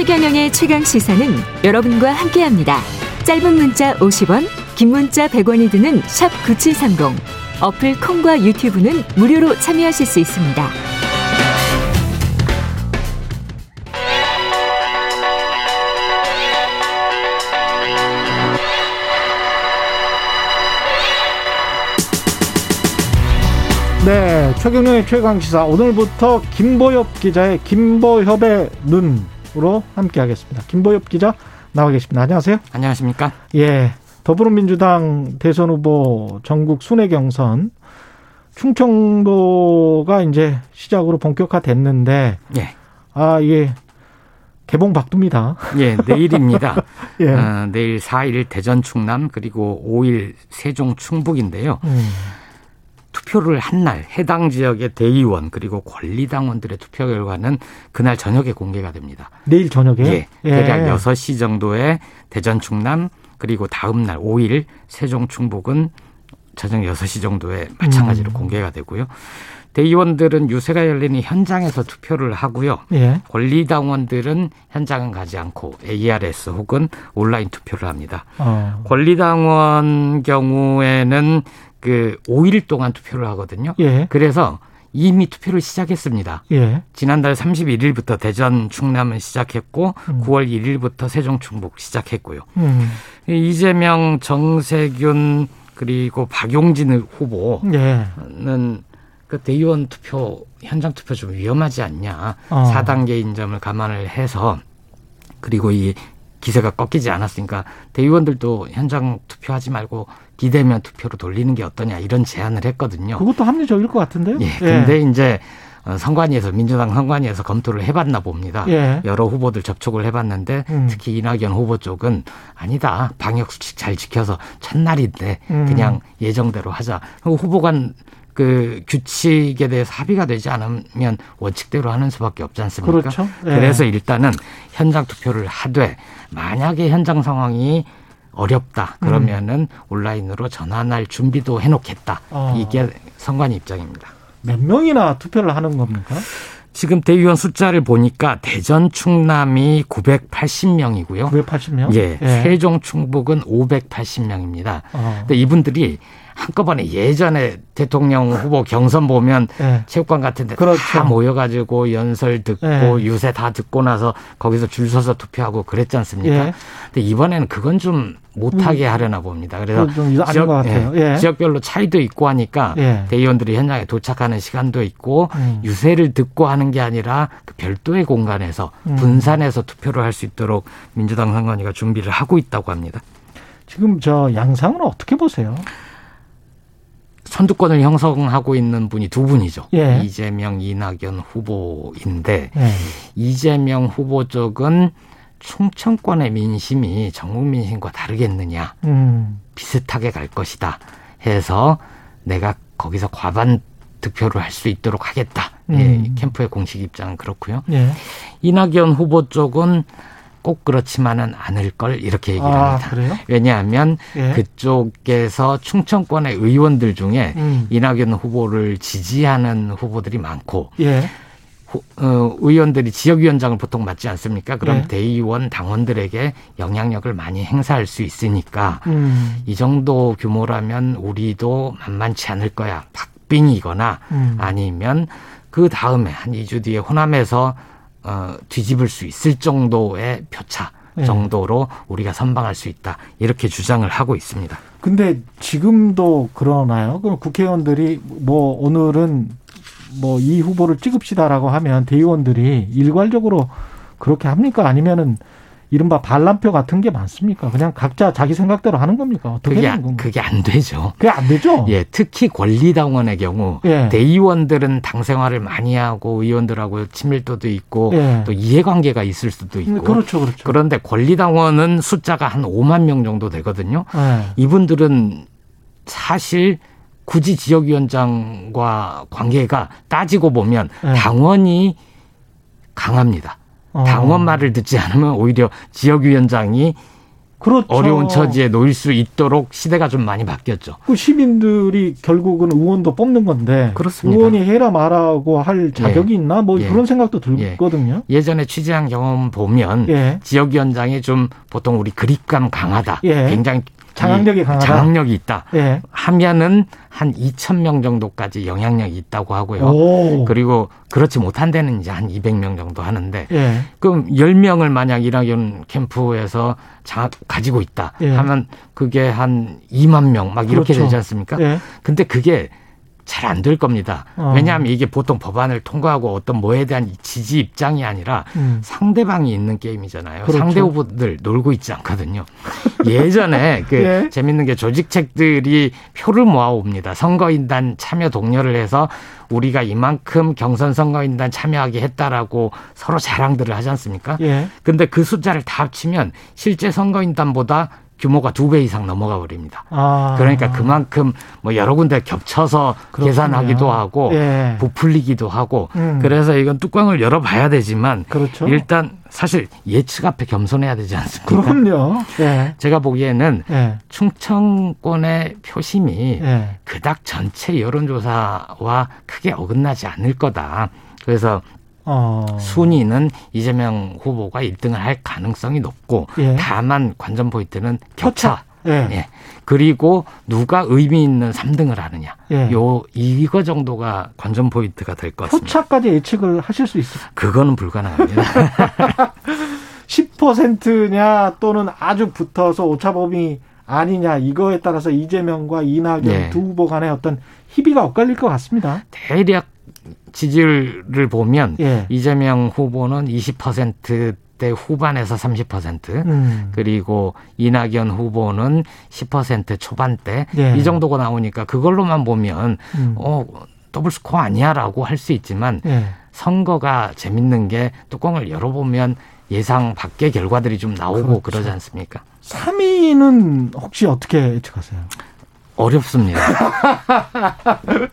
최경영의 최강 시사는 여러분과 함께합니다. 짧은 문자 50원, 긴 문자 100원이 드는 샵 9730. 어플 콩과 유튜브는 무료로 참여하실 수 있습니다. 네, 최경영의 최강 시사 오늘부터 김보엽 기자의 김보협의 눈 으로 함께 하겠습니다. 김보엽 기자 나와 계십니다. 안녕하세요. 안녕하십니까? 예, 더불어민주당 대선 후보 전국 순회 경선 충청도가 이제 시작으로 본격화 됐는데, 예, 아 이게 개봉 박두입니다. 예, 내일입니다. 예, 어, 내일 4일 대전 충남 그리고 5일 세종 충북인데요. 음, 투표를 한 날 해당 지역의 대의원 그리고 권리당원들의 투표 결과는 그날 저녁에 공개가 됩니다. 내일 저녁에 예, 대략 6시 정도에 대전 충남 그리고 다음 날 5일 세종 충북은 저녁 6시 정도에 마찬가지로 음. 공개가 되고요. 대의원들은 유세가 열리는 현장에서 투표를 하고요. 예, 권리당원들은 현장은 가지 않고 ARS 혹은 온라인 투표를 합니다. 어, 권리당원 경우에는 그 5일 동안 투표를 하거든요. 예, 그래서 이미 투표를 시작했습니다. 예, 지난달 31일부터 대전 충남은 시작했고 음. 9월 1일부터 세종 충북 시작했고요. 음, 이재명, 정세균 그리고 박용진 후보는 예, 그 대의원 투표 현장 투표 좀 위험하지 않냐. 어. 4단계 인 점을 감안을 해서 그리고 이 기세가 꺾이지 않았으니까 대의원들도 현장 투표하지 말고 비대면 투표로 돌리는 게 어떠냐 이런 제안을 했거든요. 그것도 합리적일 것 같은데요. 예. 근데 이제 어, 선관위에서 민주당 선관위에서 검토를 해봤나 봅니다. 예. 여러 후보들 접촉을 해봤는데 음. 특히 이낙연 후보 쪽은 아니다 방역 수칙 잘 지켜서 첫날인데 음. 그냥 예정대로 하자. 그리고 후보 간 그 규칙에 대해서 합의가 되지 않으면 원칙대로 하는 수밖에 없지 않습니까? 그렇죠. 예. 그래서 일단은 현장 투표를 하되 만약에 현장 상황이 어렵다 그러면은 온라인으로 전환할 준비도 해놓겠다. 어. 이게 선관위 입장입니다. 몇 명이나 투표를 하는 겁니까? 지금 대의원 숫자를 보니까 대전 충남이 980명이고요. 980명? 예, 세종 충북은 580명입니다. 어. 근데 이분들이 한꺼번에 예전에 대통령 후보 경선 보면 예. 체육관 같은데 그렇죠. 다 모여가지고 연설 듣고 예. 유세 다 듣고 나서 거기서 줄 서서 투표하고 그랬지 않습니까? 예. 근데 이번에는 그건 좀 못하게 하려나 봅니다. 그래서 것 같아요. 예. 지역별로 차이도 있고 하니까 예. 대의원들이 현장에 도착하는 시간도 있고 음. 유세를 듣고 하는 게 아니라 그 별도의 공간에서 음. 분산해서 투표를 할 수 있도록 민주당 선관위가 준비를 하고 있다고 합니다. 지금 저 양상은 어떻게 보세요? 선두권을 형성하고 있는 분이 두 분이죠. 예. 이재명, 이낙연 후보인데 예. 이재명 후보 쪽은 충청권의 민심이 전국 민심과 다르겠느냐 음. 비슷하게 갈 것이다 해서 내가 거기서 과반 득표를 할 수 있도록 하겠다. 예, 음. 캠프의 공식 입장은 그렇고요. 예. 이낙연 후보 쪽은 꼭 그렇지만은 않을 걸 이렇게 얘기를 아, 합니다. 그래요? 왜냐하면 예. 그쪽에서 충청권의 의원들 중에 음. 이낙연 후보를 지지하는 후보들이 많고 예. 후- 어, 의원들이 지역위원장을 보통 맡지 않습니까? 그럼 네. 대의원 당원들에게 영향력을 많이 행사할 수 있으니까 음. 이 정도 규모라면 우리도 만만치 않을 거야. 박빙이거나 음. 아니면 그 다음에 한 2주 뒤에 호남에서 어, 뒤집을 수 있을 정도의 표차 네. 정도로 우리가 선방할 수 있다. 이렇게 주장을 하고 있습니다. 근데 지금도 그러나요? 그럼 국회의원들이 뭐 오늘은 뭐 이 후보를 찍읍시다라고 하면 대의원들이 일괄적으로 그렇게 합니까? 아니면은 이른바 반란표 같은 게 많습니까? 그냥 각자 자기 생각대로 하는 겁니까? 어떻게 그게, 안- 겁니까? 그게 안 되죠. 그게 안 되죠? 예, 특히 권리당원의 경우 예. 대의원들은 당 생활을 많이 하고 의원들하고 친밀도도 있고 예. 또 이해관계가 있을 수도 있고 그렇죠, 그렇죠. 그런데 권리당원은 숫자가 한 5만 명 정도 되거든요. 예. 이분들은 사실 굳이 지역위원장과 관계가 따지고 보면 네. 당원이 강합니다. 어. 당원 말을 듣지 않으면 오히려 지역위원장이 그렇죠. 어려운 처지에 놓일 수 있도록 시대가 좀 많이 바뀌었죠. 그 시민들이 결국은 의원도 뽑는 건데 그렇습니다. 의원이 해라 말하고 할 자격이 예. 있나 뭐 예. 그런 생각도 들거든요. 예. 전에 취재한 경험 보면 예. 지역위원장이 좀 보통 우리 그립감 강하다. 예. 굉장히 장악력이 강하다. 장악력이 있다. 예. 하면은 한 2천 명 정도까지 영향력이 있다고 하고요. 오. 그리고 그렇지 못한 데는 이제 한 200명 정도 하는데 예. 그럼 10명을 만약 이낙연 캠프에서 장악 가지고 있다 예. 하면 그게 한 2만 명 막 이렇게 그렇죠. 되지 않습니까? 예. 근데 그게 잘 안 될 겁니다. 어. 왜냐하면 이게 보통 법안을 통과하고 어떤 뭐에 대한 지지 입장이 아니라 음. 상대방이 있는 게임이잖아요. 그렇죠. 상대 후보들 놀고 있지 않거든요. 예전에 그 예. 재밌는 게 조직책들이 표를 모아옵니다. 선거인단 참여 독려를 해서 우리가 이만큼 경선 선거인단 참여하게 했다라고 서로 자랑들을 하지 않습니까? 예. 근데 그 숫자를 다 합치면 실제 선거인단보다 규모가 두 배 이상 넘어가 버립니다. 아. 그러니까 그만큼 뭐 여러 군데 겹쳐서 그렇군요. 계산하기도 하고 예. 부풀리기도 하고 음. 그래서 이건 뚜껑을 열어봐야 되지만 그렇죠. 일단 사실 예측 앞에 겸손해야 되지 않습니까? 그럼요. 예. 제가 보기에는 예. 충청권의 표심이 예. 그닥 전체 여론조사와 크게 어긋나지 않을 거다. 그래서 어. 순위는 이재명 후보가 1등을 할 가능성이 높고 예. 다만 관전 포인트는 격차. 예. 예. 그리고 누가 의미 있는 3등을 하느냐. 예. 요 이거 정도가 관전 포인트가 될 것 같습니다. 표차까지 예측을 하실 수 있어요. 그거는 불가능합니다. 10%냐 또는 아주 붙어서 오차범위 아니냐 이거에 따라서 이재명과 이낙연 네. 두 후보 간의 어떤 희비가 엇갈릴 것 같습니다. 대략 지지율을 보면 예. 이재명 후보는 20%대 후반에서 30% 음. 그리고 이낙연 후보는 10% 초반대 예. 이 정도가 나오니까 그걸로만 보면 음. 어 더블 스코어 아니야라고 할 수 있지만 예. 선거가 재밌는 게 뚜껑을 열어보면 예상 밖의 결과들이 좀 나오고 그렇죠. 그러지 않습니까? 3위는 혹시 어떻게 예측하세요? 어렵습니다.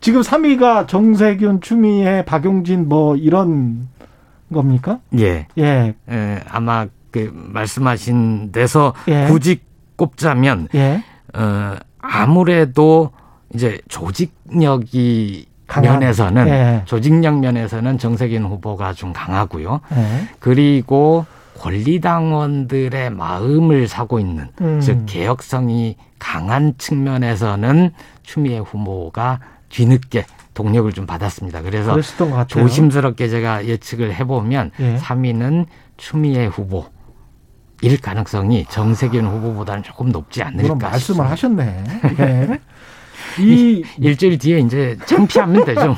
지금 3위가 정세균, 추미애, 박용진 뭐 이런 겁니까? 예. 예. 에, 아마 그 말씀하신 데서 예. 굳이 꼽자면 예. 어, 아무래도 이제 조직력이 강한. 면에서는 예. 조직력 면에서는 정세균 후보가 좀 강하고요. 예. 그리고 권리당원들의 마음을 사고 있는 음. 즉 개혁성이 강한 측면에서는 추미애 후보가 뒤늦게 동력을 좀 받았습니다. 그래서. 조심스럽게 제가 예측을 해보면 예. 3위는 추미애 후보. 일 가능성이 정세균 후보보다는 조금 높지 그런 않을까 말씀을 싶습니다. 하셨네. 예. 이 일주일 뒤에 이제 창피하면 되죠.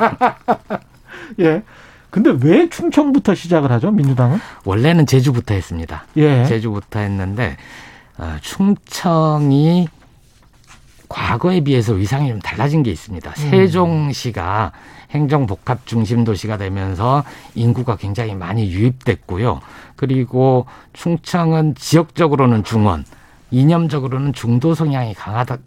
예. 근데 왜 충청부터 시작을 하죠? 민주당은? 원래는 제주부터 했습니다. 예. 제주부터 했는데 어, 충청이 과거에 비해서 위상이 좀 달라진 게 있습니다. 음. 세종시가 행정 복합 중심 도시가 되면서 인구가 굉장히 많이 유입됐고요. 그리고 충청은 지역적으로는 중원, 이념적으로는 중도 성향이 강하다,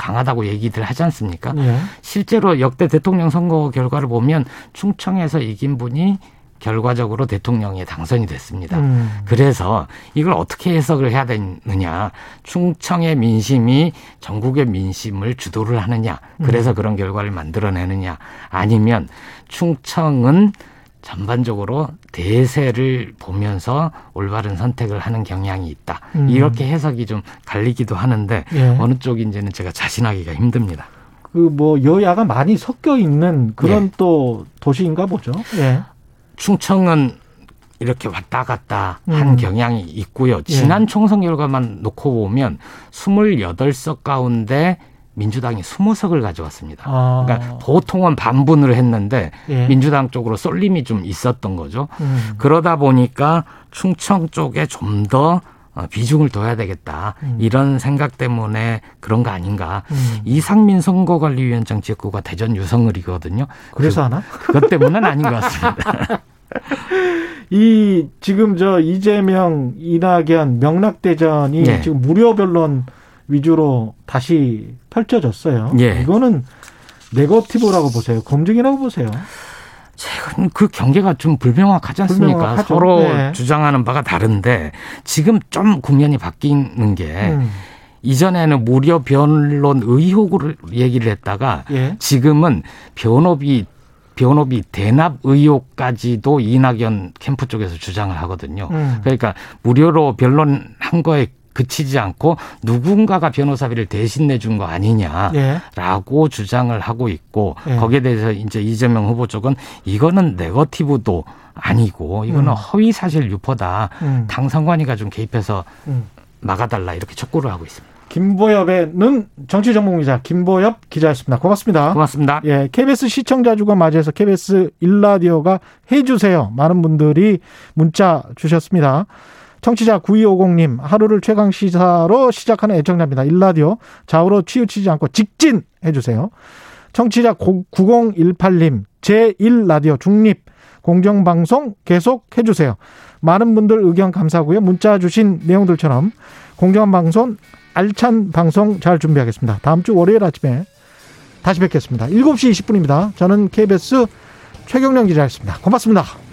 강하다고 얘기들 하지 않습니까? 예. 실제로 역대 대통령 선거 결과를 보면 충청에서 이긴 분이 결과적으로 대통령에 당선이 됐습니다. 음. 그래서 이걸 어떻게 해석을 해야 되느냐. 충청의 민심이 전국의 민심을 주도를 하느냐. 그래서 그런 결과를 만들어내느냐. 아니면 충청은 전반적으로 대세를 보면서 올바른 선택을 하는 경향이 있다. 음. 이렇게 해석이 좀 갈리기도 하는데 예. 어느 쪽인지는 제가 자신하기가 힘듭니다. 그 뭐 여야가 많이 섞여 있는 그런 예. 또 도시인가 보죠. 예. 충청은 이렇게 왔다 갔다 한 음. 경향이 있고요. 예. 지난 총선 결과만 놓고 보면 28석 가운데 민주당이 20석을 가져왔습니다. 아. 그러니까 보통은 반분을 했는데 예. 민주당 쪽으로 쏠림이 좀 있었던 거죠. 음. 그러다 보니까 충청 쪽에 좀더 어, 비중을 둬야 되겠다. 음. 이런 생각 때문에 그런 거 아닌가. 음. 이상민 선거관리위원장 지역구가 대전 유성을이거든요. 그래서 하나? 그것 때문은 아닌 것 같습니다. 이 지금 저 이재명, 이낙연 명락대전이 예. 지금 무료 변론 위주로 다시 펼쳐졌어요. 예. 이거는 네거티브라고 보세요. 검증이라고 보세요. 최근 그 경계가 좀 불명확하지 않습니까? 불명확하죠. 서로 네. 주장하는 바가 다른데 지금 좀 국면이 바뀌는 게 음. 이전에는 무료 변론 의혹을 얘기를 했다가 예. 지금은 변호비 변호비 대납 의혹까지도 이낙연 캠프 쪽에서 주장을 하거든요. 음. 그러니까 무료로 변론한 거에 그치지 않고 누군가가 변호사비를 대신 내준 거 아니냐. 예. 라고 주장을 하고 있고 예. 거기에 대해서 이제 이재명 후보 쪽은 이거는 네거티브도 아니고 이거는 음. 허위 사실 유포다. 음. 당선관위가 좀 개입해서 음. 막아달라 이렇게 촉구를 하고 있습니다. 김보엽의는 정치 전문 기자 김보엽 기자였습니다. 고맙습니다. 고맙습니다. 예, KBS 시청자 주간 맞이해서 KBS 일라디오가 해주세요. 많은 분들이 문자 주셨습니다. 청취자 9250님, 하루를 최강 시사로 시작하는 애청자입니다. 일라디오 좌우로 치우치지 않고 직진 해주세요. 청취자 9018님, 제1라디오 중립 공정방송 계속 해주세요. 많은 분들 의견 감사하고요. 문자 주신 내용들처럼 공정한 방송, 알찬 방송 잘 준비하겠습니다. 다음 주 월요일 아침에 다시 뵙겠습니다. 7시 20분입니다. 저는 KBS 최경령 기자였습니다. 고맙습니다.